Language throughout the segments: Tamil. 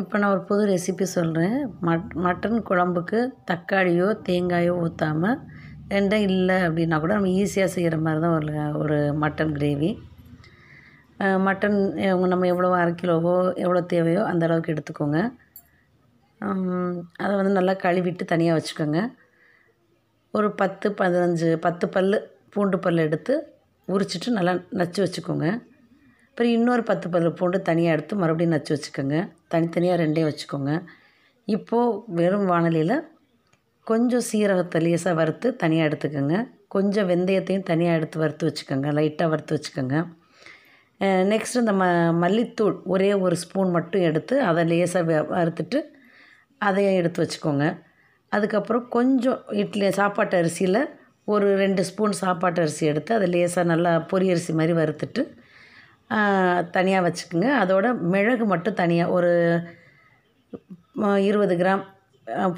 இப்போ நான் ஒரு புது ரெசிபி சொல்கிறேன் மட் மட்டன் குழம்புக்கு தக்காளியோ தேங்காயோ ஊற்றாமல் ரெண்டும் இல்லை அப்படின்னா கூட நம்ம ஈஸியாக செய்கிற மாதிரி தான் ஒரு ஒரு மட்டன் கிரேவி மட்டன் நம்ம எவ்வளோ அரை கிலோவோ எவ்வளோ தேவையோ அந்த அளவுக்கு எடுத்துக்கோங்க. அதை வந்து நல்லா கழுவிட்டு தனியாக வச்சுக்கோங்க. ஒரு பத்து பதினஞ்சு பத்து பல் பூண்டு பல் எடுத்து உரிச்சிட்டு நல்லா நச்சு வச்சுக்கோங்க. அப்புறம் இன்னொரு பத்து பல்லு பூண்டு தனியாக எடுத்து மறுபடியும் நச்சு வச்சுக்கோங்க. தனித்தனியாக ரெண்டே வச்சுக்கோங்க. இப்போது வெறும் வானலியில் கொஞ்சம் சீரகத்தை லேசாக வறுத்து தனியாக எடுத்துக்கோங்க. கொஞ்சம் வெந்தயத்தையும் தனியாக எடுத்து வறுத்து வச்சுக்கோங்க. லைட்டாக வறுத்து வச்சுக்கோங்க. நெக்ஸ்ட் இந்த ம மல்லித்தூள் ஒரே ஒரு ஸ்பூன் மட்டும் எடுத்து அதை லேசாக வறுத்துட்டு அதையும் எடுத்து வச்சுக்கோங்க. அதுக்கப்புறம் கொஞ்சம் இட்லி சாப்பாட்டு அரிசியில் ஒரு ரெண்டு ஸ்பூன் சாப்பாட்டு அரிசி எடுத்து அதை லேசாக நல்லா பொரி அரிசி மாதிரி வறுத்துட்டு தனியாக வச்சுக்கோங்க. அதோட மிளகு மட்டும் தனியாக ஒரு இருபது கிராம்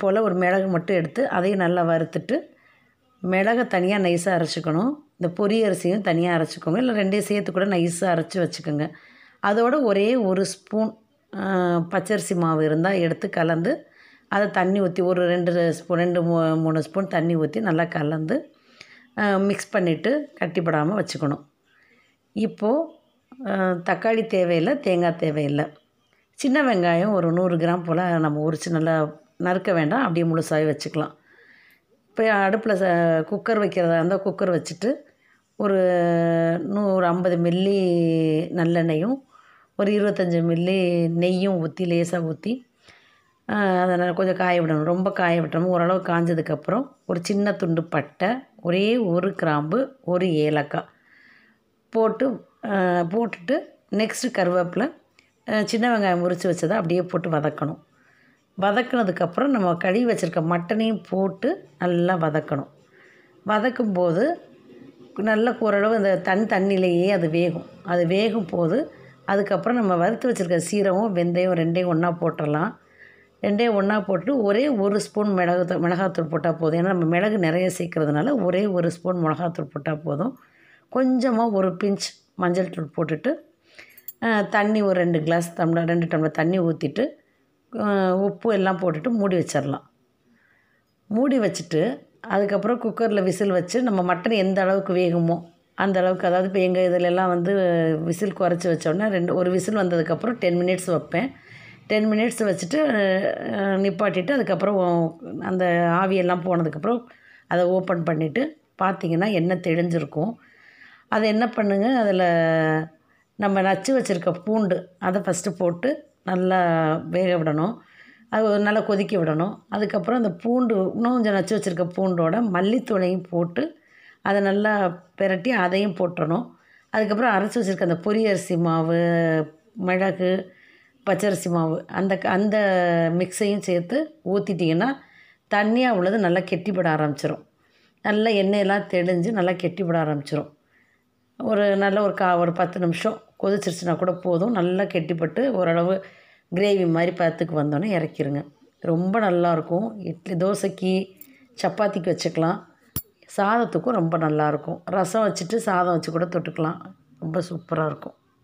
போல் ஒரு மிளகு மட்டும் எடுத்து அதையும் நல்லா வறுத்துட்டு மிளகை தனியாக நைஸாக அரைச்சிக்கணும். இந்த பொரி அரிசியும் தனியாக அரைச்சிக்கோங்க. இல்லை ரெண்டையும் சேர்த்து கூட நைஸாக அரைச்சி வச்சுக்கோங்க. அதோட ஒரே ஒரு ஸ்பூன் பச்சரிசி மாவு இருந்தால் எடுத்து கலந்து அதை தண்ணி ஊற்றி ஒரு ரெண்டு ஸ்பூன் ரெண்டு மூ மூணு ஸ்பூன் தண்ணி ஊற்றி நல்லா கலந்து மிக்ஸ் பண்ணிவிட்டு கட்டிப்படாமல் வச்சுக்கணும். இப்போது தக்காளி தேவையில்லை தேங்காய் தேவையில்லை. சின்ன வெங்காயம் ஒரு நூறு கிராம் போல் நம்ம உரித்து நல்லா நறுக்க வேண்டாம் அப்படியே முழுசாகவே வச்சுக்கலாம். இப்போ அடுப்பில் ச குக்கர் வைக்கிறதா இருந்தால் குக்கர் வச்சுட்டு ஒரு நூறு ஐம்பது மில்லி நல்லெண்ணெயும் ஒரு இருபத்தஞ்சி மில்லி நெய்யும் ஊற்றி லேசாக ஊற்றி அதை கொஞ்சம் காய விடணும். ரொம்ப காய விட்டணும் ஓரளவு காஞ்சதுக்கப்புறம் ஒரு சின்ன துண்டு பட்டை ஒரே ஒரு கிராம்பு ஒரு ஏலக்காய் போட்டு போட்டுட்டு நெக்ஸ்ட்டு கருவேப்பிலை சின்ன வெங்காயம் முறித்து வச்சதை அப்படியே போட்டு வதக்கணும். வதக்கினதுக்கப்புறம் நம்ம கழுவி வச்சுருக்க மட்டனையும் போட்டு நல்லா வதக்கணும். வதக்கும் போது நல்ல ஓரளவு அந்த தன் தண்ணியிலேயே அது வேகும். அது வேகும் போது அதுக்கப்புறம் நம்ம வறுத்து வச்சுருக்க சீரகம் வெந்தயம் ரெண்டையும் ஒன்றா போட்டுடலாம் ரெண்டையும் ஒன்றா போட்டு ஒரே ஒரு ஸ்பூன் மிளகு மிளகாத்தூள் போட்டால் போதும். ஏன்னா நம்ம மிளகு நிறைய சேர்க்கறதுனால ஒரே ஒரு ஸ்பூன் மிளகாத்தூள் போட்டால் போதும். கொஞ்சமாக ஒரு பிஞ்ச் மஞ்சள் தூள் போட்டுட்டு தண்ணி ஒரு ரெண்டு கிளாஸ் டம்ளர் ரெண்டு டம்ளர் தண்ணி ஊற்றிட்டு உப்பு எல்லாம் போட்டுட்டு மூடி வச்சிடலாம் மூடி வச்சுட்டு அதுக்கப்புறம் குக்கரில் விசில் வச்சு நம்ம மட்டன் எந்த அளவுக்கு வேகுமோ அந்த அளவுக்கு அதாவது இப்போ எங்கள் இதிலெல்லாம் வந்து விசில் குறைச்சி வச்சோடனே ரெண்டு ஒரு விசில் வந்ததுக்கப்புறம் டென் மினிட்ஸ் வைப்பேன். டென் மினிட்ஸ் வச்சுட்டு நிப்பாட்டிட்டு அதுக்கப்புறம் அந்த ஆவியெல்லாம் போனதுக்கப்புறம் அதை ஓப்பன் பண்ணிவிட்டு பார்த்திங்கன்னா எண்ணெய் தெளிஞ்சிருக்கும். அதை என்ன பண்ணுங்கள் அதில் நம்ம நச்சு வச்சுருக்க பூண்டு அதை ஃபஸ்ட்டு போட்டு நல்லா வேக விடணும். அது நல்லா கொதிக்க விடணும். அதுக்கப்புறம் அந்த பூண்டு இன்னும் கொஞ்சம் நச்சு வச்சுருக்க பூண்டோட மல்லித்தூளையும் போட்டு அதை நல்லா பிரட்டி அதையும் போட்டுறணும். அதுக்கப்புறம் அரைச்சி வச்சுருக்க அந்த பொரியரிசி மாவு மிளகு பச்சரிசி மாவு அந்த அந்த மிக்ஸையும் சேர்த்து ஊற்றிட்டிங்கன்னா தண்ணியாக உள்ளது நல்லா கெட்டிப்பட ஆரம்பிச்சிடும் நல்லா எண்ணெயெல்லாம் தெளிஞ்சு நல்லா கெட்டிப்பட ஆரம்பிச்சிடும் ஒரு நல்ல ஒரு கா ஒரு பத்து நிமிஷம் கொதிச்சிருச்சுனா கூட போதும். நல்லா கெட்டிப்பட்டு ஓரளவு கிரேவி மாதிரி பத்துக்கு வந்தோடனே இறக்கிருங்க. ரொம்ப நல்லாயிருக்கும் இட்லி தோசைக்கு சப்பாத்திக்கு வச்சுக்கலாம். சாதத்துக்கும் ரொம்ப நல்லாயிருக்கும் ரசம் வச்சுட்டு சாதம் வச்சு கூட தொட்டுக்கலாம். ரொம்ப சூப்பராக இருக்கும்.